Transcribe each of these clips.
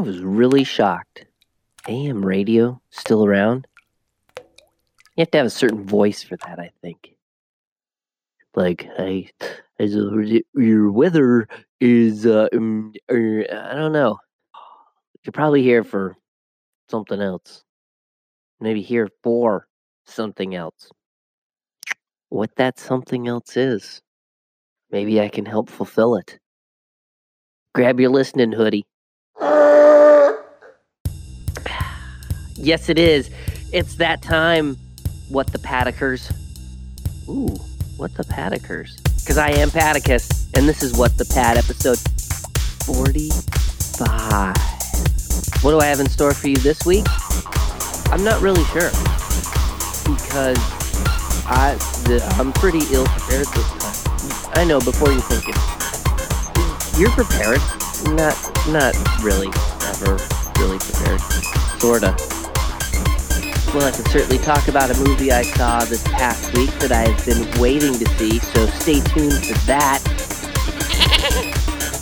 I was really shocked. AM radio still around? You have to have a certain voice for that, I think. Like, a, your weather is, uh, um, er, I don't know. You're probably here for something else. Maybe here for something else. What that something else is. Maybe I can help fulfill it. Grab your listening hoodie. Yes, it is. It's that time. What the Paddocers? Ooh, what the Paddocers? Because I am Paddocus, and this is What the Pad, episode 45. What do I have in store for you this week? I'm not really sure. Because I, the, I'm pretty ill prepared this time. I know, before you think it. You're prepared. Not, not really. Ever really prepared. Sorta. Well, I can certainly talk about a movie I saw this past week that I've been waiting to see, so stay tuned for that.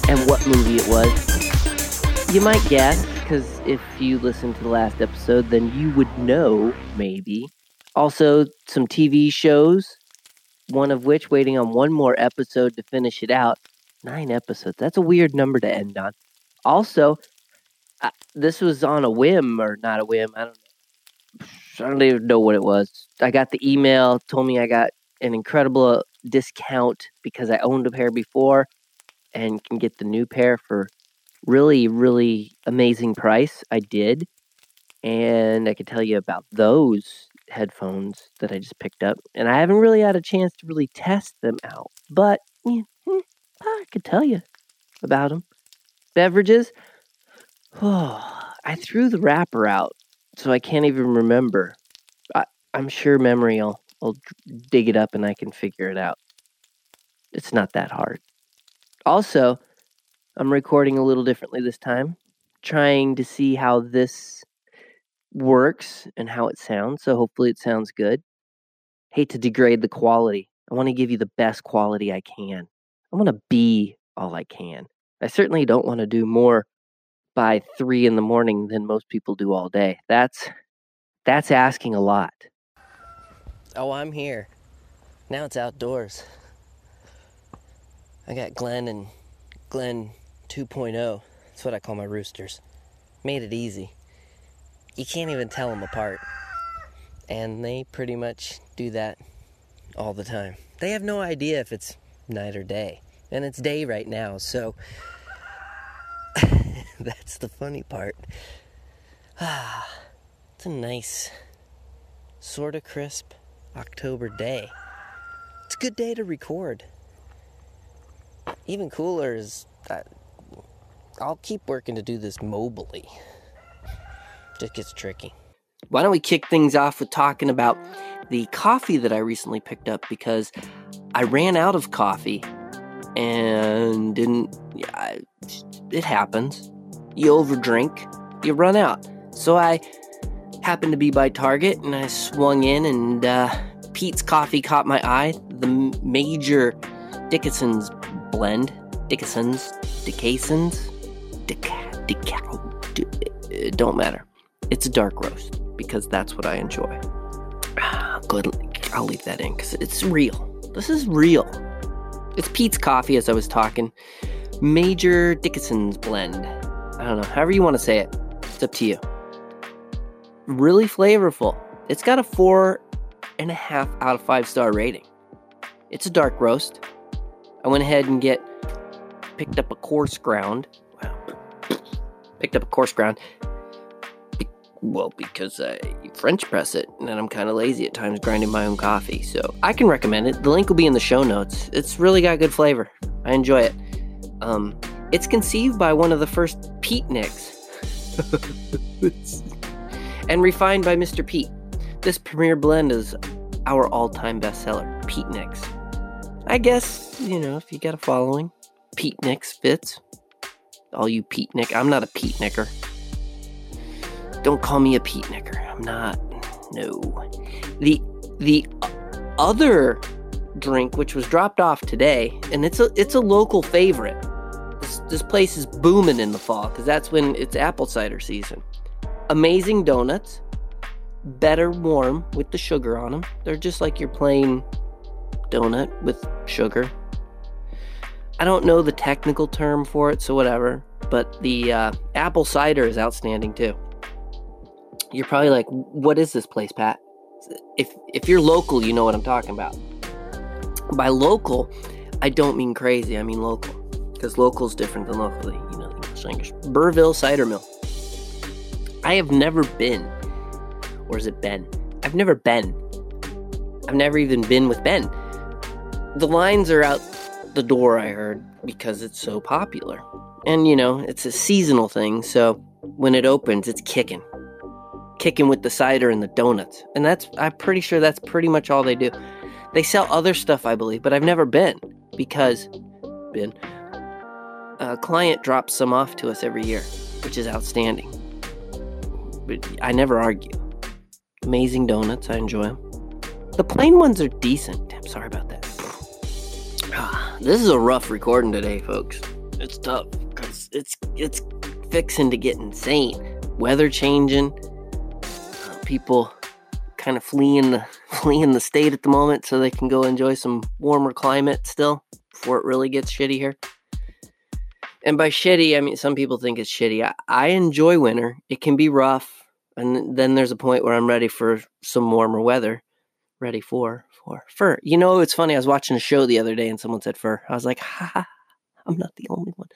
and what movie it was. You might guess, because if you listened to the last episode, then you would know, maybe. Also, some TV shows, one of which waiting on one more episode to finish it out. Nine episodes. That's a weird number to end on. Also, uh, this was on a whim, or not a whim, I don't know I don't even know what it was. I got the email, told me I got an incredible discount because I owned a pair before and can get the new pair for really, really amazing price. I did. And I can tell you about those headphones that I just picked up. And I haven't really had a chance to really test them out. But yeah, hmm, I could tell you about them. Beverages. Oh, I threw the wrapper out so I can't even remember. I, I'm sure memory will, will dig it up and I can figure it out. It's not that hard. Also, I'm recording a little differently this time, trying to see how this works and how it sounds. So hopefully it sounds good. Hate to degrade the quality. I want to give you the best quality I can. I want to be all I can. I certainly don't want to do more by three in the morning than most people do all day. That's that's asking a lot. Oh, I'm here. Now it's outdoors. I got Glenn and Glenn 2.0. That's what I call my roosters. Made it easy. You can't even tell them apart. And they pretty much do that all the time. They have no idea if it's night or day. And it's day right now, so That's the funny part. Ah, it's a nice, sort of crisp October day. It's a good day to record. Even cooler is that I'll keep working to do this mobily. Just gets tricky. Why don't we kick things off with talking about the coffee that I recently picked up because I ran out of coffee and didn't. Yeah, it happens you overdrink, you run out. So I happened to be by Target and I swung in, and uh, Peet's Coffee caught my eye. The major Dickinson's blend. Dickinson's, Dickinson's, Dick, Dick, don't matter. It's a dark roast because that's what I enjoy. Good, I'll leave that in because it's real. This is real. It's Peet's Coffee, as I was talking. Major Dickinson's blend. I don't know, however you want to say it. It's up to you. Really flavorful. It's got a four and a half out of five star rating. It's a dark roast. I went ahead and get picked up a coarse ground. Wow. Picked up a coarse ground. Be- well, because I French press it, and I'm kind of lazy at times grinding my own coffee. So I can recommend it. The link will be in the show notes. It's really got good flavor. I enjoy it. Um, it's conceived by one of the first Peetniks and refined by Mr. Peet. This premier blend is our all time bestseller, Peetniks. I guess, you know, if you got a following, Peetniks fits. All you Peetnik, I'm not a Peetniker. Don't call me a Peetniker. I'm not. No. The the other drink which was dropped off today and it's a it's a local favorite This, place is booming in the fall because that's when it's apple cider season. Amazing donuts, better warm with the sugar on them. They're just like your plain donut with sugar. I don't know the technical term for it, so whatever. But the uh, apple cider is outstanding too. You're probably like, "What is this place, Pat?" If if you're local, you know what I'm talking about. By local, I don't mean crazy. I mean local, because local is different than locally. You know, English language. Burrville Cider Mill. I have never been, or is it Ben? I've never been. I've never even been with Ben. The lines are out the door, I heard, because it's so popular. And, you know, it's a seasonal thing, so when it opens, it's kicking. Kicking with the cider and the donuts. And that's, I'm pretty sure that's pretty much all they do. They sell other stuff, I believe, but I've never been because, been, a client drops some off to us every year, which is outstanding. But I never argue. Amazing donuts, I enjoy them. The plain ones are decent. I'm sorry about that. This is a rough recording today, folks. It's tough because it's it's fixing to get insane. Weather changing, uh, people kind of fleeing the fleeing the state at the moment so they can go enjoy some warmer climate still before it really gets shitty here. And by shitty, I mean some people think it's shitty. I, I enjoy winter. It can be rough, and then there's a point where I'm ready for some warmer weather. Ready for for fur. You know, it's funny. I was watching a show the other day and someone said fur. I was like, ha, ha I'm not the only one.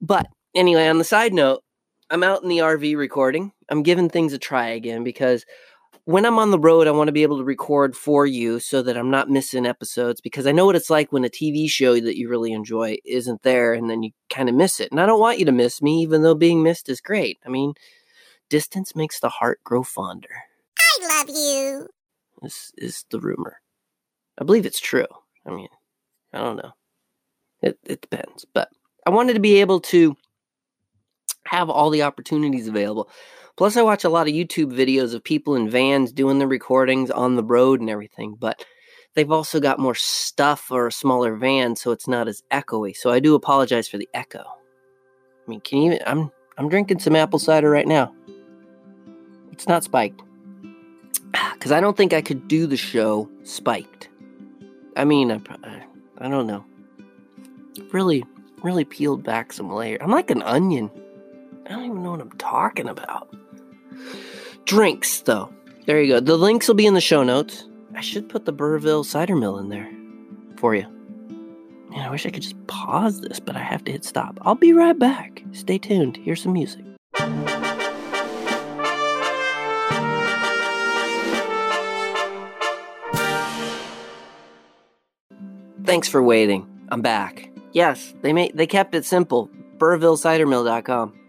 But anyway, on the side note, I'm out in the RV recording. I'm giving things a try again because when I'm on the road, I want to be able to record for you so that I'm not missing episodes because I know what it's like when a TV show that you really enjoy isn't there and then you kind of miss it. And I don't want you to miss me, even though being missed is great. I mean, distance makes the heart grow fonder. I love you. This is the rumor. I believe it's true. I mean, I don't know. It, it depends. But I wanted to be able to have all the opportunities available. Plus, I watch a lot of YouTube videos of people in vans doing the recordings on the road and everything. But they've also got more stuff or a smaller van, so it's not as echoey. So I do apologize for the echo. I mean, can you? Even, I'm I'm drinking some apple cider right now. It's not spiked because I don't think I could do the show spiked. I mean, I, I don't know. Really, really peeled back some layers. I'm like an onion. I don't even know what I'm talking about. Drinks, though. There you go. The links will be in the show notes. I should put the Burrville Cider Mill in there for you. Man, I wish I could just pause this, but I have to hit stop. I'll be right back. Stay tuned. Here's some music. Thanks for waiting. I'm back. Yes, they made they kept it simple. BurrvilleCiderMill.com.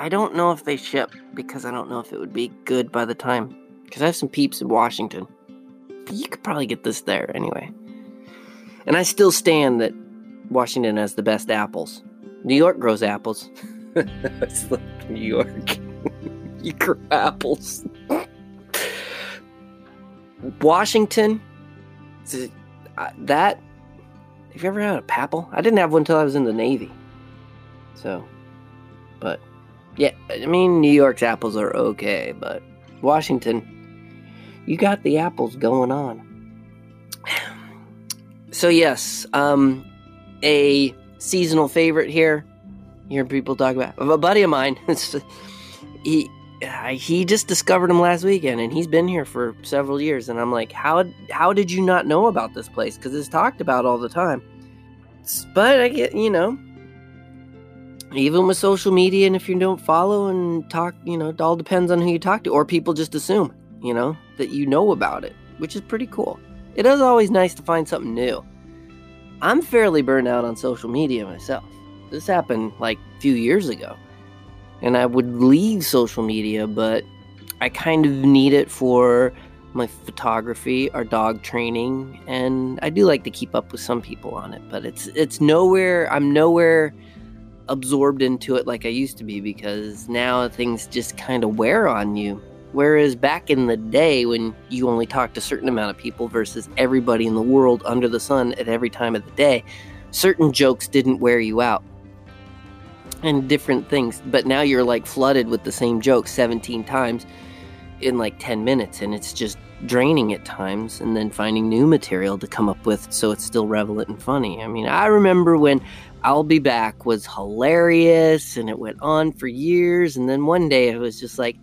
I don't know if they ship because I don't know if it would be good by the time. Because I have some peeps in Washington. But you could probably get this there anyway. And I still stand that Washington has the best apples. New York grows apples. New York. you grow apples. Washington, uh, that have you ever had a papple? I didn't have one until I was in the Navy. So, but yeah, I mean, New York's apples are okay, but Washington, you got the apples going on. So yes, um, a seasonal favorite here. Hearing people talk about a buddy of mine. he he just discovered him last weekend, and he's been here for several years. And I'm like, how how did you not know about this place? Because it's talked about all the time. But I get, you know, even with social media, and if you don't follow and talk, you know, it all depends on who you talk to, or people just assume, you know, that you know about it, which is pretty cool. It is always nice to find something new. I'm fairly burned out on social media myself. This happened like a few years ago and I would leave social media, but I kind of need it for my photography, our dog training, and I do like to keep up with some people on it, but it's it's nowhere I'm nowhere absorbed into it like I used to be because now things just kind of wear on you. Whereas back in the day when you only talked to a certain amount of people versus everybody in the world under the sun at every time of the day, certain jokes didn't wear you out. and different things. But now you're like flooded with the same joke 17 times in like 10 minutes, and it's just draining at times, and then finding new material to come up with so it's still relevant and funny. I mean, I remember when I'll Be Back was hilarious and it went on for years, and then one day it was just like,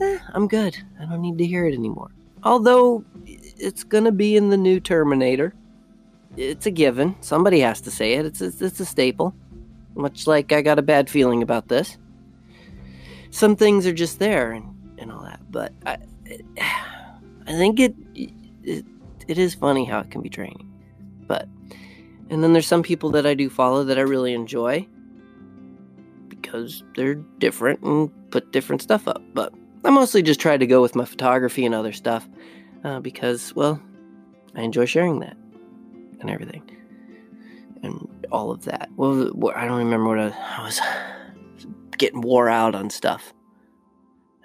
eh, I'm good. I don't need to hear it anymore. Although it's going to be in the new Terminator. It's a given. Somebody has to say it. It's a, it's a staple. Much like I got a bad feeling about this. Some things are just there and, and all that, but I, I think it, it it is funny how it can be draining. But and then there's some people that I do follow that I really enjoy because they're different and put different stuff up. But I mostly just try to go with my photography and other stuff uh, because, well, I enjoy sharing that and everything and all of that. Well, I don't remember what I, I was getting wore out on stuff.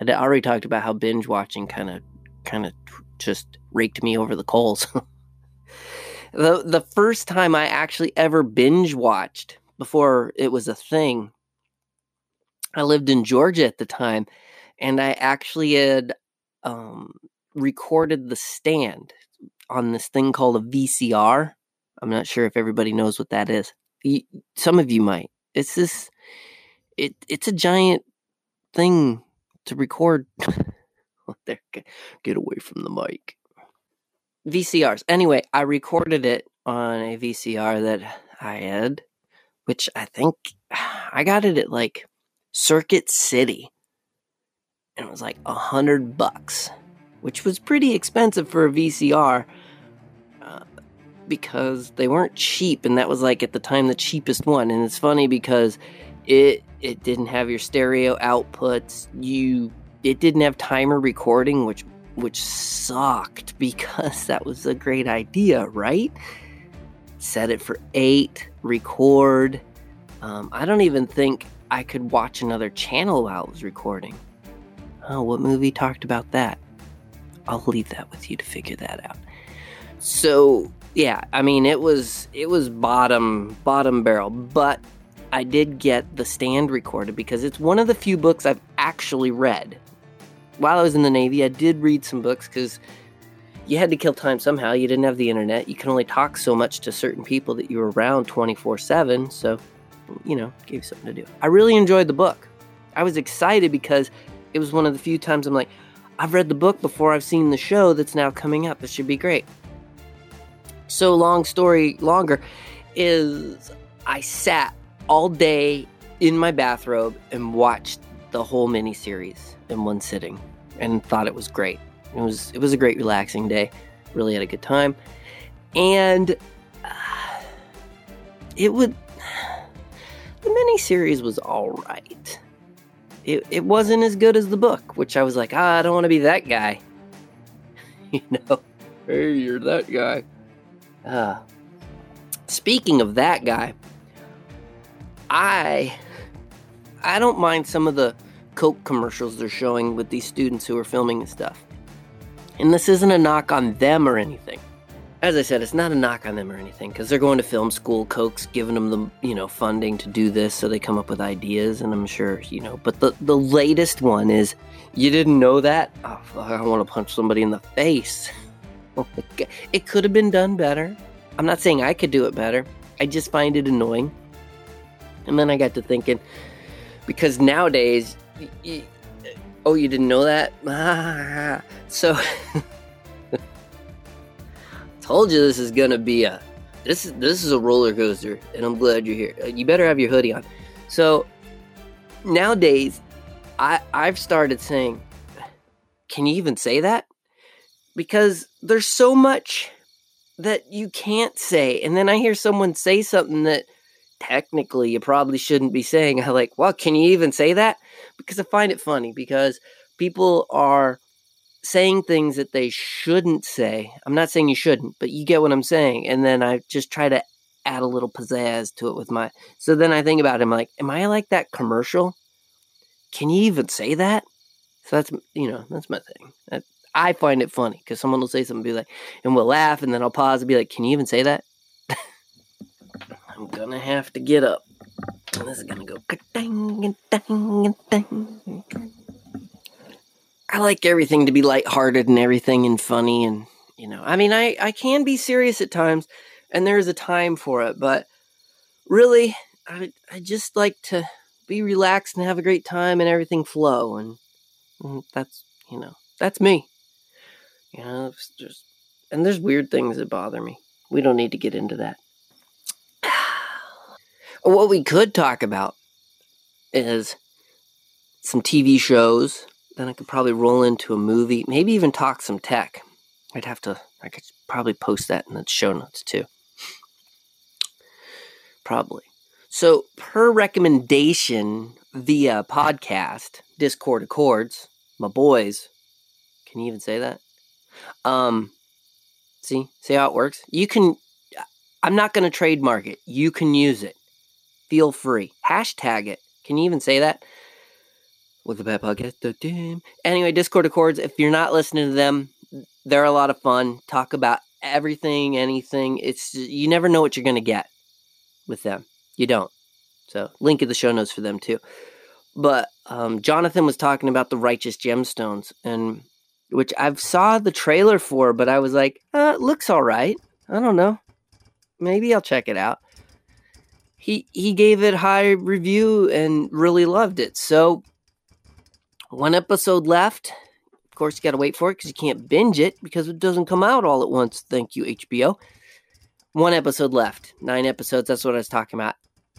I already talked about how binge watching kind of kind of just raked me over the coals. the the first time I actually ever binge watched before it was a thing, I lived in Georgia at the time, and I actually had um, recorded the stand on this thing called a VCR. I'm not sure if everybody knows what that is. Some of you might. It's this. It it's a giant thing to record. get away from the mic. VCRs. Anyway, I recorded it on a VCR that I had, which I think I got it at like Circuit City. And it was like a hundred bucks, which was pretty expensive for a VCR uh, because they weren't cheap. And that was like at the time the cheapest one. And it's funny because it it didn't have your stereo outputs. You it didn't have timer recording, which which sucked because that was a great idea, right? Set it for eight, record. Um, I don't even think I could watch another channel while it was recording. Oh, what movie talked about that? I'll leave that with you to figure that out. So yeah, I mean it was it was bottom bottom barrel, but I did get the stand recorded because it's one of the few books I've actually read while I was in the Navy, I did read some books because you had to kill time somehow. You didn't have the internet. You can only talk so much to certain people that you were around 24 7. So, you know, gave you something to do. I really enjoyed the book. I was excited because it was one of the few times I'm like, I've read the book before I've seen the show that's now coming up. This should be great. So, long story longer is I sat all day in my bathrobe and watched the whole miniseries in one sitting and thought it was great. It was it was a great relaxing day. Really had a good time, and uh, it would the miniseries was all right. It it wasn't as good as the book, which I was like, ah, I don't want to be that guy. you know, hey, you're that guy. Uh, speaking of that guy, I I don't mind some of the Coke commercials they're showing with these students who are filming and stuff. And this isn't a knock on them or anything. As I said, it's not a knock on them or anything because they're going to film school. Coke's giving them the you know funding to do this, so they come up with ideas, and I'm sure you know. But the the latest one is, you didn't know that? Oh, I want to punch somebody in the face. Oh it could have been done better. I'm not saying I could do it better. I just find it annoying. And then I got to thinking, because nowadays oh, you didn't know that? so, told you this is gonna be a this is this is a roller coaster, and I'm glad you're here. You better have your hoodie on. So nowadays, I I've started saying, can you even say that? Because there's so much that you can't say, and then I hear someone say something that technically you probably shouldn't be saying. I like, well, can you even say that? Because I find it funny because people are saying things that they shouldn't say. I'm not saying you shouldn't, but you get what I'm saying. And then I just try to add a little pizzazz to it with my. So then I think about it. I'm like, am I like that commercial? Can you even say that? So that's you know that's my thing. That, I find it funny because someone will say something, be like, and we'll laugh, and then I'll pause and be like, "Can you even say that?" I'm gonna have to get up. This is gonna go. ka-dang, and dang, and dang. I like everything to be lighthearted and everything and funny and you know. I mean, I I can be serious at times, and there is a time for it, but really, I I just like to be relaxed and have a great time and everything flow and, and that's you know that's me. You know, just and there's weird things that bother me. We don't need to get into that. What we could talk about is some TV shows. Then I could probably roll into a movie, maybe even talk some tech. I'd have to, I could probably post that in the show notes too. Probably. So, per recommendation via podcast, Discord Accords, my boys, can you even say that? Um, see, see how it works? You can, I'm not going to trademark it. You can use it feel free. Hashtag it. Can you even say that? With the bad podcast. Anyway, Discord Accords, if you're not listening to them, they're a lot of fun. Talk about everything, anything. It's you never know what you're gonna get with them. You don't. So link in the show notes for them too. But um, Jonathan was talking about the righteous gemstones, and which I've saw the trailer for, but I was like, uh, looks all right. I don't know. Maybe I'll check it out he he gave it high review and really loved it. So one episode left. Of course, you got to wait for it because you can't binge it because it doesn't come out all at once. Thank you, HBO. One episode left. Nine episodes. That's what I was talking about.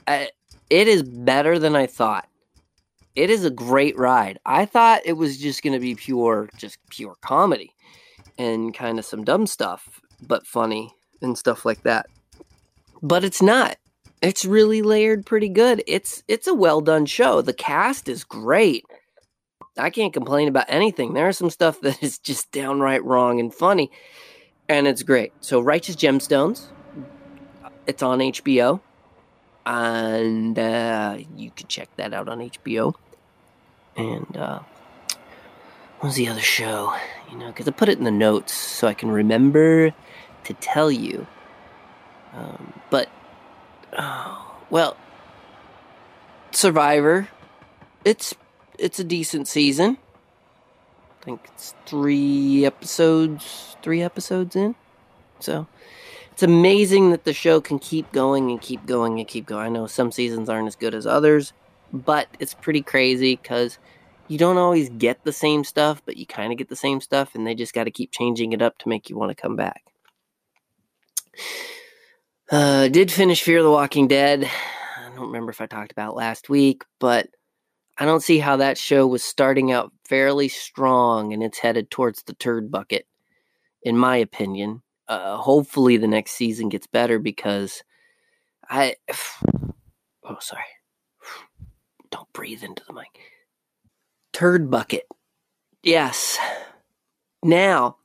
Uh, it is better than I thought. It is a great ride. I thought it was just going to be pure, just pure comedy and kind of some dumb stuff, but funny and stuff like that. But it's not. It's really layered pretty good. It's it's a well done show. The cast is great. I can't complain about anything. There's some stuff that is just downright wrong and funny, and it's great. So, Righteous Gemstones, it's on HBO, and uh, you can check that out on HBO. And uh, what was the other show? You know, because I put it in the notes so I can remember to tell you. Um, but Oh, well, Survivor. It's it's a decent season. I think it's three episodes, three episodes in. So it's amazing that the show can keep going and keep going and keep going. I know some seasons aren't as good as others, but it's pretty crazy because you don't always get the same stuff, but you kind of get the same stuff, and they just got to keep changing it up to make you want to come back. Uh, did finish Fear the Walking Dead. I don't remember if I talked about last week, but I don't see how that show was starting out fairly strong and it's headed towards the turd bucket, in my opinion. Uh, hopefully, the next season gets better because I. Oh, sorry. Don't breathe into the mic. Turd bucket. Yes. Now,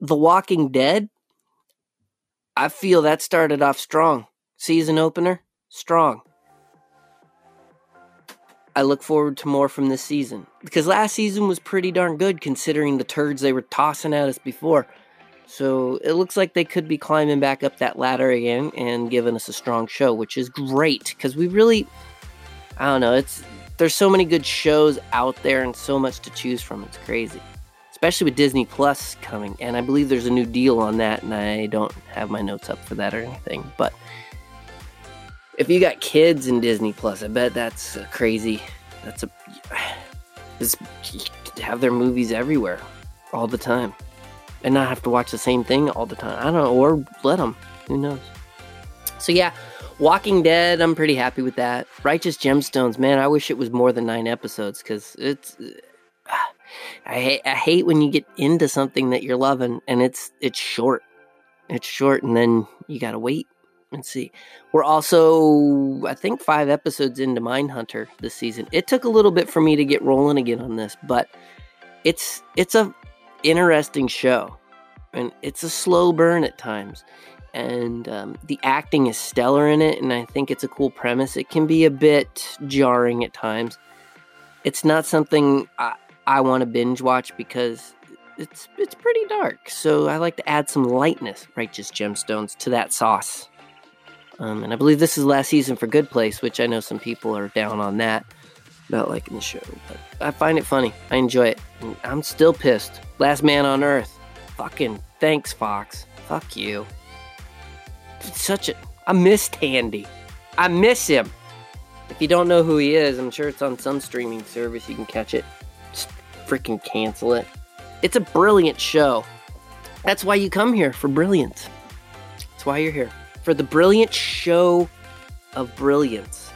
The Walking Dead I feel that started off strong. Season opener, strong. I look forward to more from this season because last season was pretty darn good considering the turds they were tossing at us before. So it looks like they could be climbing back up that ladder again and giving us a strong show, which is great because we really, I don't know, it's there's so many good shows out there and so much to choose from. It's crazy especially with Disney Plus coming. And I believe there's a new deal on that, and I don't have my notes up for that or anything. But if you got kids in Disney Plus, I bet that's crazy. That's a just have their movies everywhere all the time, and not have to watch the same thing all the time. I don't know, or let them. Who knows? So yeah. Walking Dead, I'm pretty happy with that. Righteous Gemstones, man, I wish it was more than nine episodes because it's uh, I hate, I hate when you get into something that you're loving and it's it's short. It's short and then you got to wait and see. We're also I think 5 episodes into Mindhunter this season. It took a little bit for me to get rolling again on this, but it's it's a interesting show. And it's a slow burn at times. And um, the acting is stellar in it, and I think it's a cool premise. It can be a bit jarring at times. It's not something I want to binge watch because it's it's pretty dark. So I like to add some lightness, righteous gemstones, to that sauce. Um, and I believe this is last season for Good Place, which I know some people are down on that, not liking the show. But I find it funny. I enjoy it. I'm still pissed. Last Man on Earth. Fucking thanks, Fox. Fuck you. It's such a. I miss Tandy. I miss him. If you don't know who he is, I'm sure it's on some streaming service. You can catch it. Freaking cancel it. It's a brilliant show. That's why you come here for brilliance. That's why you're here. For the brilliant show of brilliance.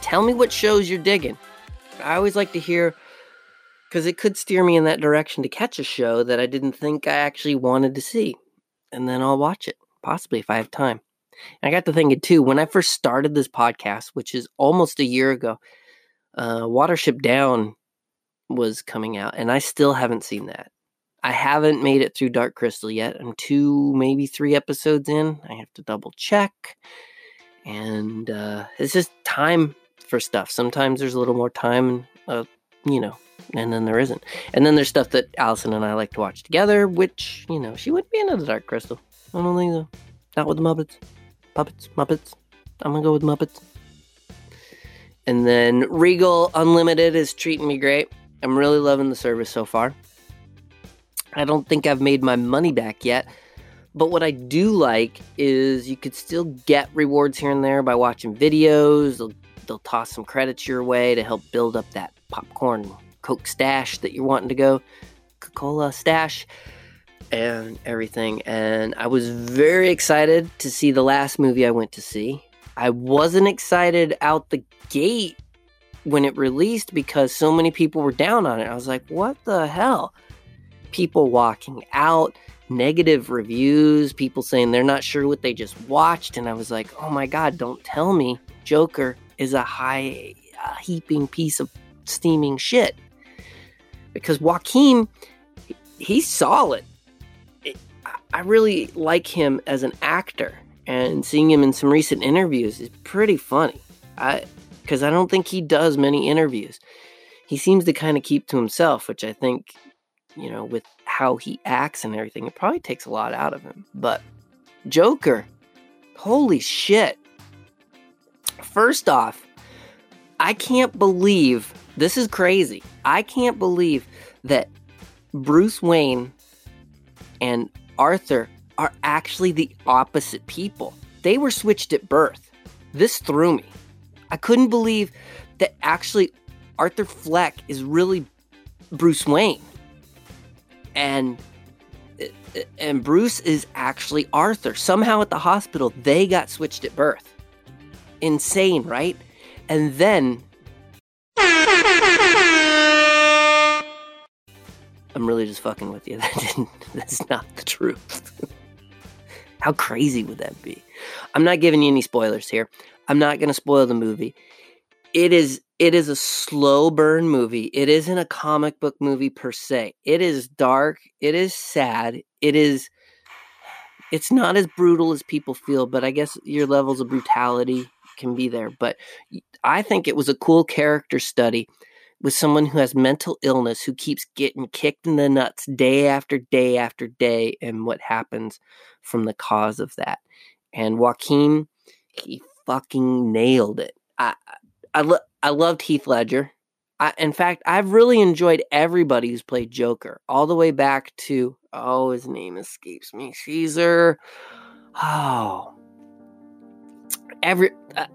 Tell me what shows you're digging. I always like to hear because it could steer me in that direction to catch a show that I didn't think I actually wanted to see. And then I'll watch it, possibly if I have time. And I got to thinking too, when I first started this podcast, which is almost a year ago, uh, Watership Down was coming out, and I still haven't seen that. I haven't made it through Dark Crystal yet. I'm two, maybe three episodes in. I have to double check. And uh, it's just time for stuff. Sometimes there's a little more time, uh, you know, and then there isn't. And then there's stuff that Allison and I like to watch together, which, you know, she wouldn't be into the Dark Crystal. I don't think so. Not with the Muppets. Puppets, Muppets. I'm gonna go with Muppets. And then Regal Unlimited is treating me great. I'm really loving the service so far. I don't think I've made my money back yet, but what I do like is you could still get rewards here and there by watching videos. They'll, they'll toss some credits your way to help build up that popcorn Coke stash that you're wanting to go, Coca Cola stash and everything. And I was very excited to see the last movie I went to see. I wasn't excited out the gate when it released because so many people were down on it. I was like, what the hell? People walking out, negative reviews, people saying they're not sure what they just watched. And I was like, oh my God, don't tell me Joker is a high a heaping piece of steaming shit. Because Joaquin, he's solid. I really like him as an actor, and seeing him in some recent interviews is pretty funny. I because I don't think he does many interviews. He seems to kind of keep to himself, which I think, you know, with how he acts and everything, it probably takes a lot out of him. But Joker, holy shit. First off, I can't believe this is crazy. I can't believe that Bruce Wayne and Arthur are actually the opposite people. They were switched at birth. This threw me. I couldn't believe that actually Arthur Fleck is really Bruce Wayne. And and Bruce is actually Arthur. Somehow at the hospital they got switched at birth. Insane, right? And then I'm really just fucking with you. That didn't, that's not the truth. How crazy would that be? I'm not giving you any spoilers here. I'm not going to spoil the movie. It is it is a slow burn movie. It isn't a comic book movie per se. It is dark, it is sad. It is it's not as brutal as people feel, but I guess your levels of brutality can be there. But I think it was a cool character study with someone who has mental illness who keeps getting kicked in the nuts day after day after day and what happens from the cause of that. And Joaquin, he fucking nailed it. I I, lo- I loved Heath Ledger. I, in fact, I've really enjoyed everybody who's played Joker, all the way back to oh, his name escapes me, Cesar. Oh, every uh,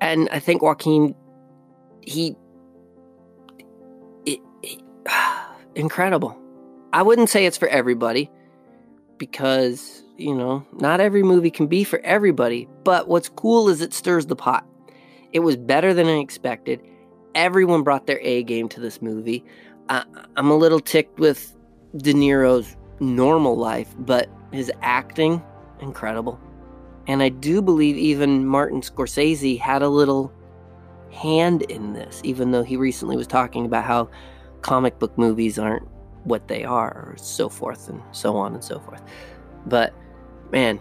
and I think Joaquin, he incredible. I wouldn't say it's for everybody because, you know, not every movie can be for everybody. But what's cool is it stirs the pot. It was better than I expected. Everyone brought their A game to this movie. I, I'm a little ticked with De Niro's normal life, but his acting, incredible. And I do believe even Martin Scorsese had a little hand in this, even though he recently was talking about how comic book movies aren't what they are, or so forth and so on and so forth. But man,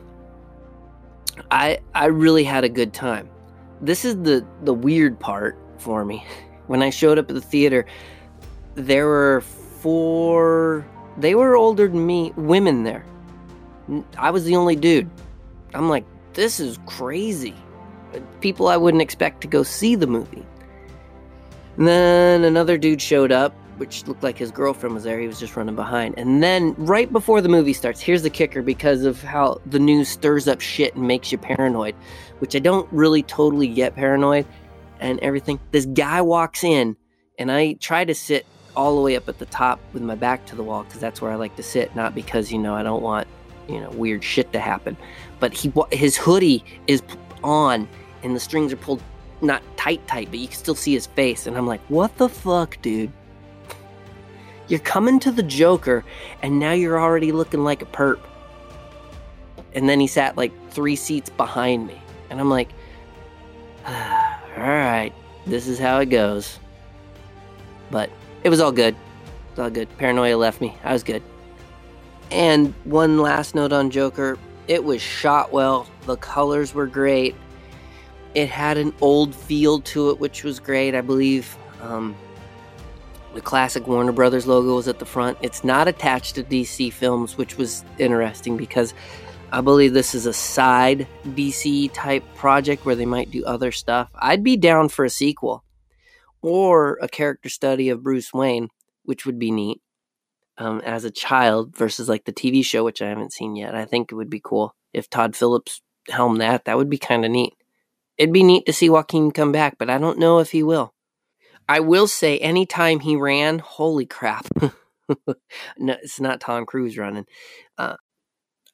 I I really had a good time. This is the the weird part for me. When I showed up at the theater, there were four they were older than me women there. I was the only dude. I'm like, this is crazy. People I wouldn't expect to go see the movie. And then another dude showed up, which looked like his girlfriend was there. He was just running behind. And then right before the movie starts, here's the kicker because of how the news stirs up shit and makes you paranoid, which I don't really totally get paranoid and everything. This guy walks in, and I try to sit all the way up at the top with my back to the wall because that's where I like to sit, not because, you know, I don't want, you know, weird shit to happen. But he his hoodie is on and the strings are pulled not tight tight, but you can still see his face and I'm like, "What the fuck, dude?" You're coming to the Joker and now you're already looking like a perp. And then he sat like 3 seats behind me. And I'm like, "All right, this is how it goes." But it was all good. It was all good. Paranoia left me. I was good. And one last note on Joker it was shot well, the colors were great. It had an old feel to it, which was great. I believe um, the classic Warner Brothers logo is at the front. It's not attached to DC films, which was interesting because I believe this is a side DC type project where they might do other stuff. I'd be down for a sequel or a character study of Bruce Wayne, which would be neat um, as a child versus like the TV show, which I haven't seen yet. I think it would be cool if Todd Phillips helmed that. That would be kind of neat. It'd be neat to see Joaquin come back, but I don't know if he will. I will say, anytime he ran, holy crap. no, it's not Tom Cruise running. Uh,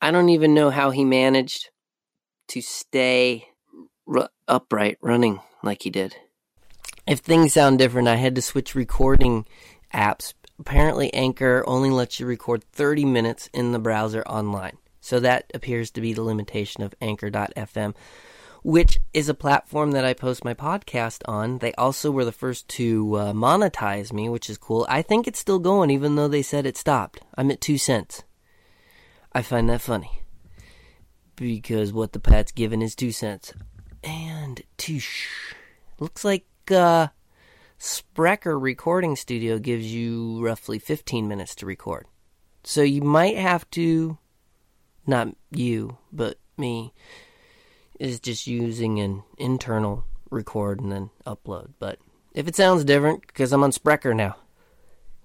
I don't even know how he managed to stay r- upright running like he did. If things sound different, I had to switch recording apps apparently Anchor only lets you record 30 minutes in the browser online. So that appears to be the limitation of Anchor.fm, which is a platform that I post my podcast on. They also were the first to uh, monetize me, which is cool. I think it's still going, even though they said it stopped. I'm at two cents. I find that funny because what the Pat's given is two cents. And toosh. Looks like uh, Spreaker Recording Studio gives you roughly 15 minutes to record. So you might have to, not you, but me, is just using an internal record and then upload. But if it sounds different, because I'm on Spreaker now.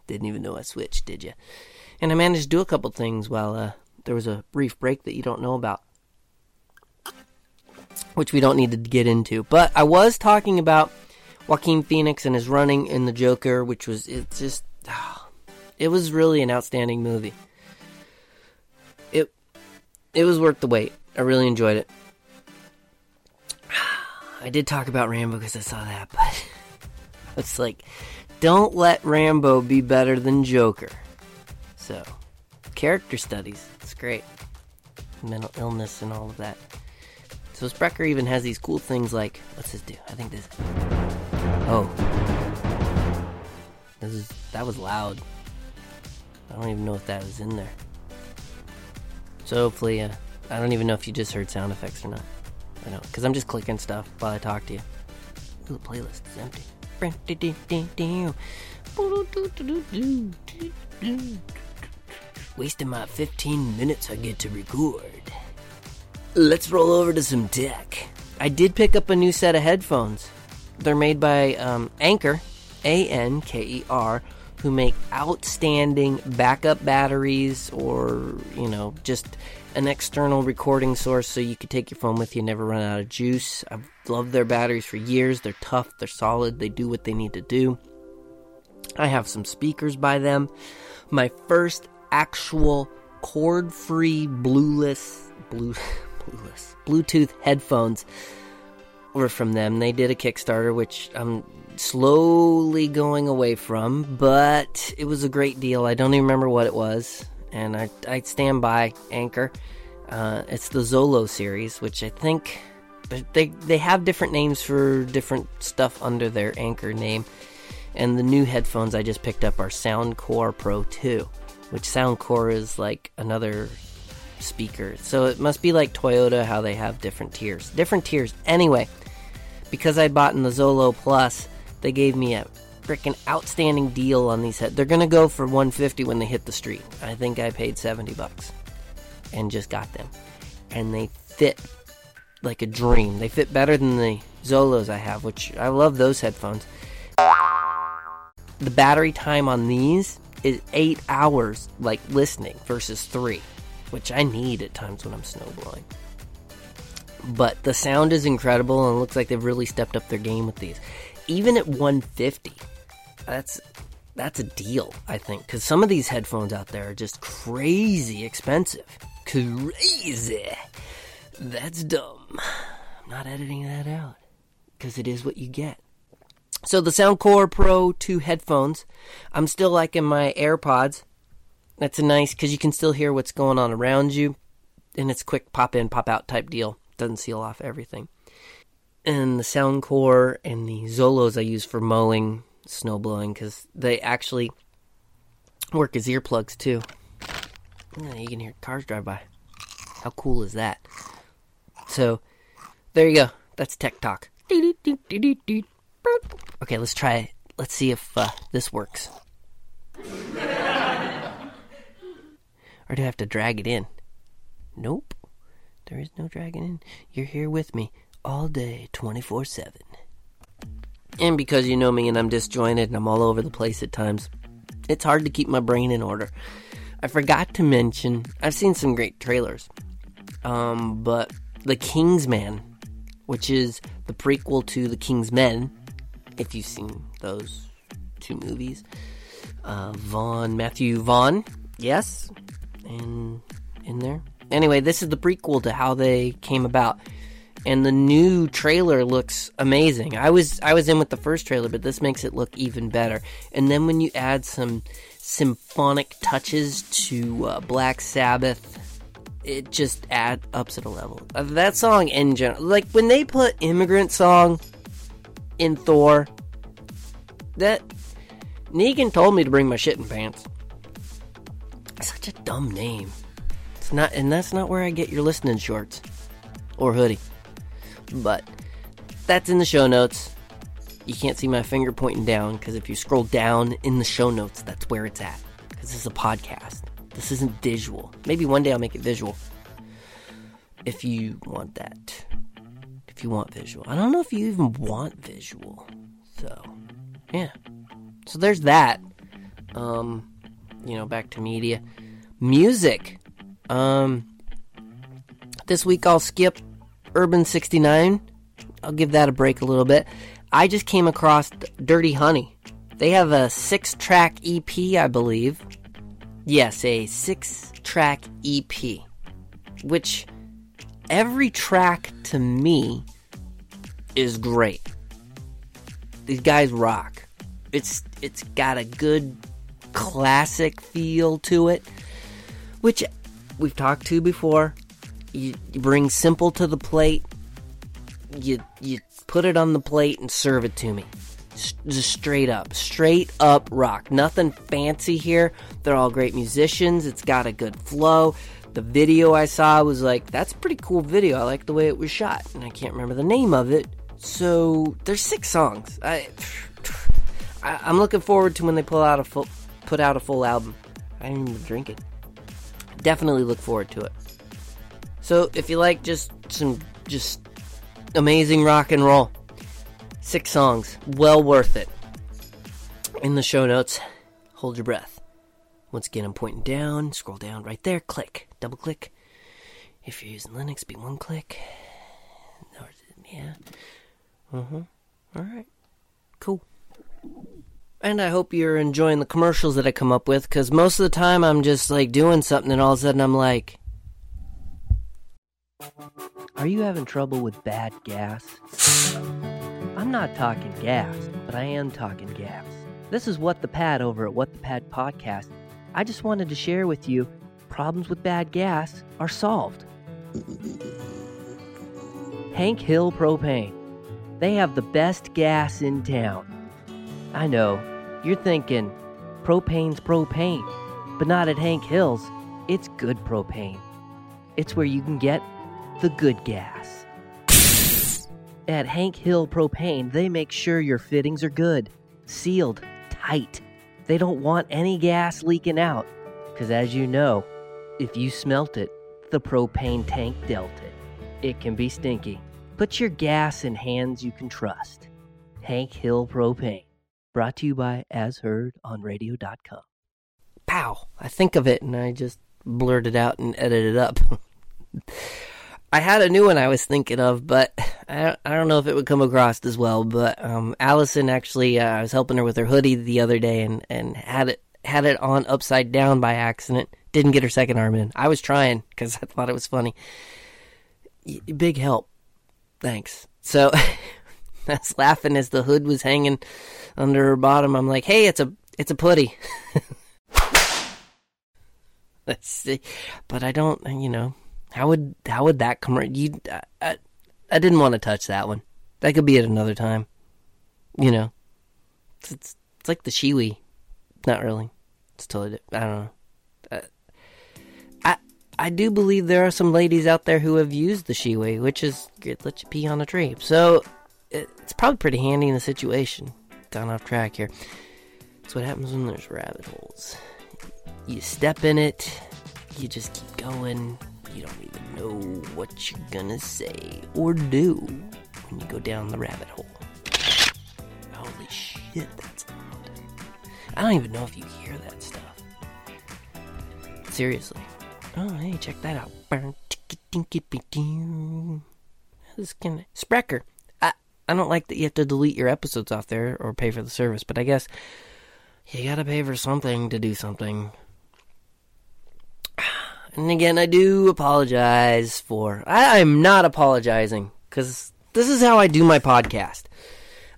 Didn't even know I switched, did you? And I managed to do a couple things while uh, there was a brief break that you don't know about. Which we don't need to get into. But I was talking about Joaquin Phoenix and his running in the Joker, which was it just it was really an outstanding movie. It it was worth the wait. I really enjoyed it. I did talk about Rambo because I saw that, but it's like don't let Rambo be better than Joker. So, character studies, it's great. Mental illness and all of that. So Spreaker even has these cool things like what's this do? I think this Oh. This is that was loud. I don't even know if that was in there. So hopefully, uh, I don't even know if you just heard sound effects or not. I don't, because I'm just clicking stuff while I talk to you. Ooh, the playlist is empty. Wasting my 15 minutes I get to record. Let's roll over to some tech. I did pick up a new set of headphones. They're made by um, Anker, A N K E R, who make outstanding backup batteries or, you know, just an external recording source so you could take your phone with you, never run out of juice. I've loved their batteries for years. They're tough, they're solid, they do what they need to do. I have some speakers by them. My first actual cord free blueless, blue, blueless, Bluetooth headphones were from them. They did a Kickstarter, which I'm slowly going away from, but it was a great deal. I don't even remember what it was, and I, I stand by Anker. Uh, it's the Zolo series, which I think they they have different names for different stuff under their Anker name. And the new headphones I just picked up are Soundcore Pro 2, which Soundcore is like another speaker. So it must be like Toyota, how they have different tiers. Different tiers. Anyway, because I bought in the Zolo Plus, they gave me a freaking outstanding deal on these heads. They're gonna go for 150 when they hit the street. I think I paid 70 bucks and just got them, and they fit like a dream. They fit better than the Zolos I have, which I love those headphones. The battery time on these is eight hours, like listening, versus three, which I need at times when I'm snowblowing. But the sound is incredible, and it looks like they've really stepped up their game with these. Even at 150, that's that's a deal, I think, because some of these headphones out there are just crazy expensive. Crazy. That's dumb. I'm not editing that out because it is what you get. So the Soundcore Pro 2 headphones, I'm still liking my AirPods. That's a nice because you can still hear what's going on around you, and it's quick pop in, pop out type deal. Doesn't seal off everything. And the Soundcore and the Zolos I use for mowing, snow blowing, because they actually work as earplugs too. You can hear cars drive by. How cool is that? So, there you go. That's tech talk. Okay, let's try it. Let's see if uh, this works. or do I have to drag it in? Nope. There is no dragging in. You're here with me all day, 24 7. And because you know me and I'm disjointed and I'm all over the place at times, it's hard to keep my brain in order. I forgot to mention, I've seen some great trailers. Um, but The King's Man, which is the prequel to The King's Men, if you've seen those two movies. Uh, Vaughn, Matthew Vaughn, yes, in in there. Anyway, this is the prequel to how they came about, and the new trailer looks amazing. I was I was in with the first trailer, but this makes it look even better. And then when you add some symphonic touches to uh, Black Sabbath, it just add ups it a level. Uh, that song in general, like when they put "Immigrant Song" in Thor, that Negan told me to bring my shit in pants. Such a dumb name. It's not, and that's not where I get your listening shorts or hoodie. But that's in the show notes. You can't see my finger pointing down because if you scroll down in the show notes, that's where it's at. Because this is a podcast. This isn't visual. Maybe one day I'll make it visual. If you want that. If you want visual. I don't know if you even want visual. So, yeah. So there's that. Um, you know, back to media. Music. Um, this week I'll skip Urban 69. I'll give that a break a little bit. I just came across Dirty Honey. They have a six track EP, I believe. Yes, a six track EP. Which every track to me is great. These guys rock. It's it's got a good classic feel to it, which we've talked to before. You, bring simple to the plate. You you put it on the plate and serve it to me. Just straight up, straight up rock. Nothing fancy here. They're all great musicians. It's got a good flow. The video I saw was like, that's a pretty cool video. I like the way it was shot, and I can't remember the name of it. So there's six songs. I, I am looking forward to when they pull out a full, put out a full album. I didn't even drink it. Definitely look forward to it. So if you like just some just amazing rock and roll, six songs, well worth it. In the show notes, hold your breath. Once again, I'm pointing down, scroll down right there, click, double click. If you're using Linux, be one click. Yeah. Uh huh. All right. Cool. And I hope you're enjoying the commercials that I come up with, because most of the time I'm just like doing something and all of a sudden I'm like. Are you having trouble with bad gas? I'm not talking gas, but I am talking gas. This is What the Pat over at What the Pat Podcast. I just wanted to share with you problems with bad gas are solved. Hank Hill Propane. They have the best gas in town. I know, you're thinking, propane's propane, but not at Hank Hill's. It's good propane. It's where you can get the good gas. At Hank Hill Propane, they make sure your fittings are good, sealed, tight. They don't want any gas leaking out, because as you know, if you smelt it, the propane tank dealt it. it can be stinky. Put your gas in hands you can trust. Hank Hill Propane. Brought to you by As Heard on Radio.com. Pow! I think of it and I just blurt it out and edit it up. I had a new one I was thinking of, but I, I don't know if it would come across as well. But um, Allison actually, uh, I was helping her with her hoodie the other day and, and had it had it on upside down by accident. Didn't get her second arm in. I was trying because I thought it was funny. Y- big help. Thanks. So was laughing as the hood was hanging under her bottom. I'm like, hey, it's a it's a putty. Let's see. But I don't, you know, how would how would that come? You, I, I, I didn't want to touch that one. That could be at another time. You know, it's it's, it's like the Shewee. Not really. It's totally. I don't know. Uh, I I do believe there are some ladies out there who have used the Shewee, which is it lets you pee on a tree. So it's probably pretty handy in the situation. Gone off track here. That's what happens when there's rabbit holes. You step in it, you just keep going, you don't even know what you're gonna say or do when you go down the rabbit hole. Holy shit, that's loud. I don't even know if you hear that stuff. Seriously. Oh, hey, check that out. This can Spreaker. I I don't like that you have to delete your episodes off there or pay for the service, but I guess you gotta pay for something to do something. And again, I do apologize for. I, am not apologizing because this is how I do my podcast.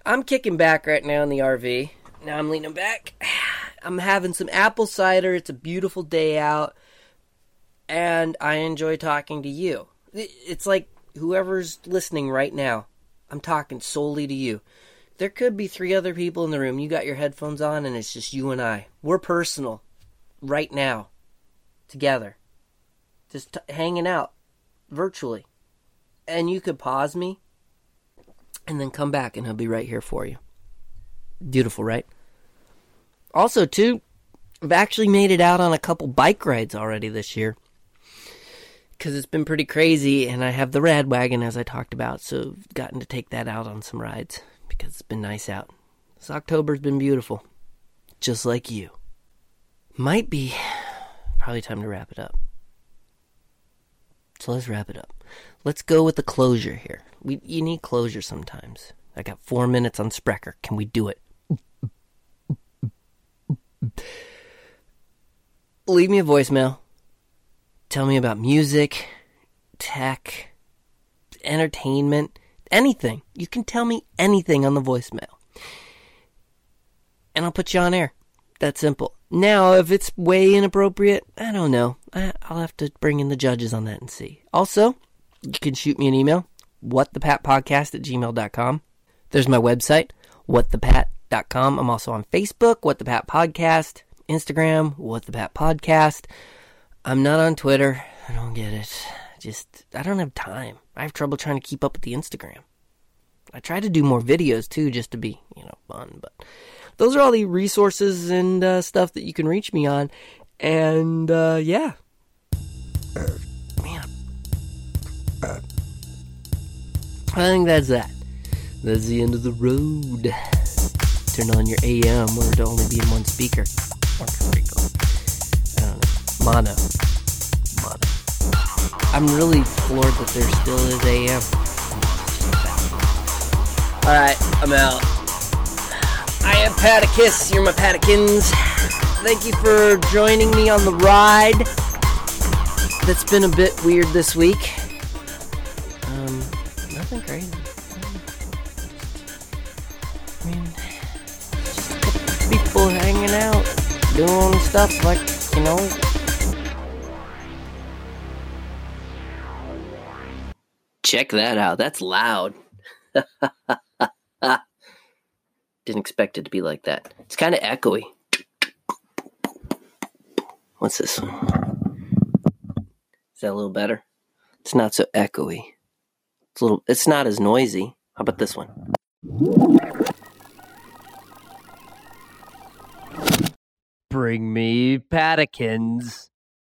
I'm kicking back right now in the RV. Now I'm leaning back. I'm having some apple cider. It's a beautiful day out. And I enjoy talking to you. It's like whoever's listening right now, I'm talking solely to you. There could be three other people in the room. You got your headphones on, and it's just you and I. We're personal right now, together just t- hanging out virtually. And you could pause me and then come back, and he'll be right here for you. Beautiful, right? Also, too, I've actually made it out on a couple bike rides already this year because it's been pretty crazy, and I have the RadWagon as I talked about, so I've gotten to take that out on some rides because it's been nice out. This October's been beautiful, just like you. Might be probably time to wrap it up. So let's wrap it up. Let's go with the closure here. We you need closure sometimes. I got four minutes on Spreaker. Can we do it? Leave me a voicemail. Tell me about music, tech, entertainment, anything. You can tell me anything on the voicemail. And I'll put you on air. That simple. Now, if it's way inappropriate, I don't know. I, will have to bring in the judges on that and see. Also, you can shoot me an email, whatthepatpodcast at gmail.com. There's my website, whatthepat.com. I'm also on Facebook, What the Pat Podcast, Instagram, What the Pat Podcast. I'm not on Twitter. I don't get it. Just, I don't have time. I have trouble trying to keep up with the Instagram. I try to do more videos too, just to be, you know, fun, but those are all the resources and uh, stuff that you can reach me on. And uh, yeah, man, I think that's that. That's the end of the road. Turn on your AM or to only be in one speaker. Or. I don't know. Mono. Mono. I'm really floored that there still is AM. Alright, I'm out. I am Paticus, you're my Patikins. Thank you for joining me on the ride. That's been a bit weird this week. Um, nothing crazy. I mean, just people hanging out, doing stuff like, you know. Check that out. That's loud. Didn't expect it to be like that. It's kind of echoey. What's this? Is that a little better? It's not so echoey. It's a little. It's not as noisy. How about this one? Bring me Patikins.